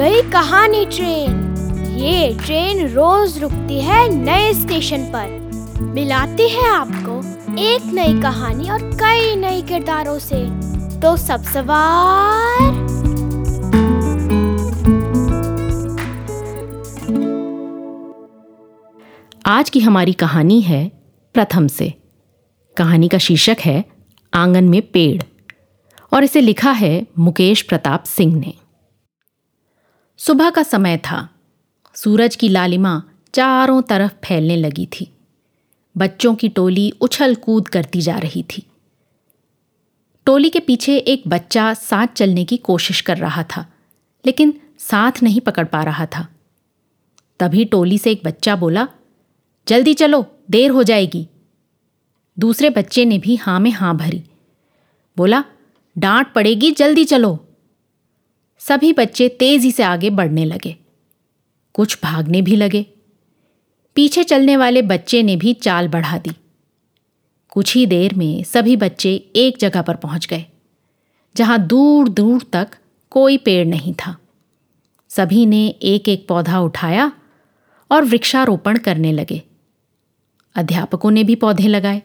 कहानी ट्रेन। ये ट्रेन रोज रुकती है नए स्टेशन पर। मिलाती है आपको एक नई कहानी और कई नए किरदारों से। तो सब सवार। आज की हमारी कहानी है प्रथम से। कहानी का शीर्षक है, आँगन में पेड़। और इसे लिखा है मुकेश प्रताप सिंह ने। सुबह का समय था। सूरज की लालिमा चारों तरफ़ फैलने लगी थी। बच्चों की टोली उछल कूद करती जा रही थी। टोली के पीछे एक बच्चा साथ चलने की कोशिश कर रहा था, लेकिन साथ नहीं पकड़ पा रहा था। तभी टोली से एक बच्चा बोला, जल्दी चलो, देर हो जाएगी। दूसरे बच्चे ने भी हाँ में हाँ भरी। बोला, डांट पड़ेगी, जल्दी चलो। सभी बच्चे तेज़ी से आगे बढ़ने लगे। कुछ भागने भी लगे। पीछे चलने वाले बच्चे ने भी चाल बढ़ा दी। कुछ ही देर में सभी बच्चे एक जगह पर पहुँच गए, जहाँ दूर दूर तक कोई पेड़ नहीं था। सभी ने एक एक पौधा उठाया और वृक्षारोपण करने लगे। अध्यापकों ने भी पौधे लगाए।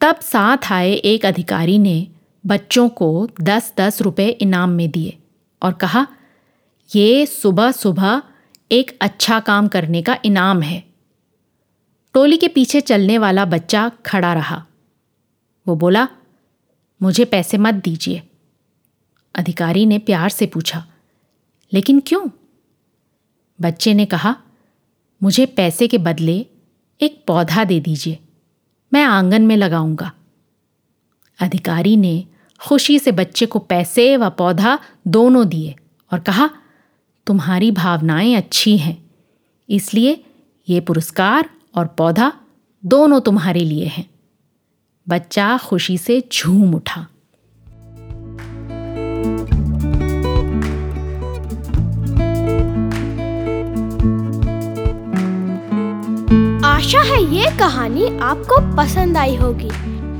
तब साथ आए एक अधिकारी ने बच्चों को दस दस रुपये इनाम में दिए और कहा, ये सुबह सुबह एक अच्छा काम करने का इनाम है। टोली के पीछे चलने वाला बच्चा खड़ा रहा। वो बोला, मुझे पैसे मत दीजिए। अधिकारी ने प्यार से पूछा, लेकिन क्यों? बच्चे ने कहा, मुझे पैसे के बदले एक पौधा दे दीजिए, मैं आँगन में लगाऊँगा। अधिकारी ने खुशी से बच्चे को पैसे व पौधा दोनों दिए और कहा, तुम्हारी भावनाएँ अच्छी हैं, इसलिए ये पुरस्कार और पौधा दोनों तुम्हारे लिए हैं। बच्चा खुशी से झूम उठा। आशा है ये कहानी आपको पसंद आई होगी।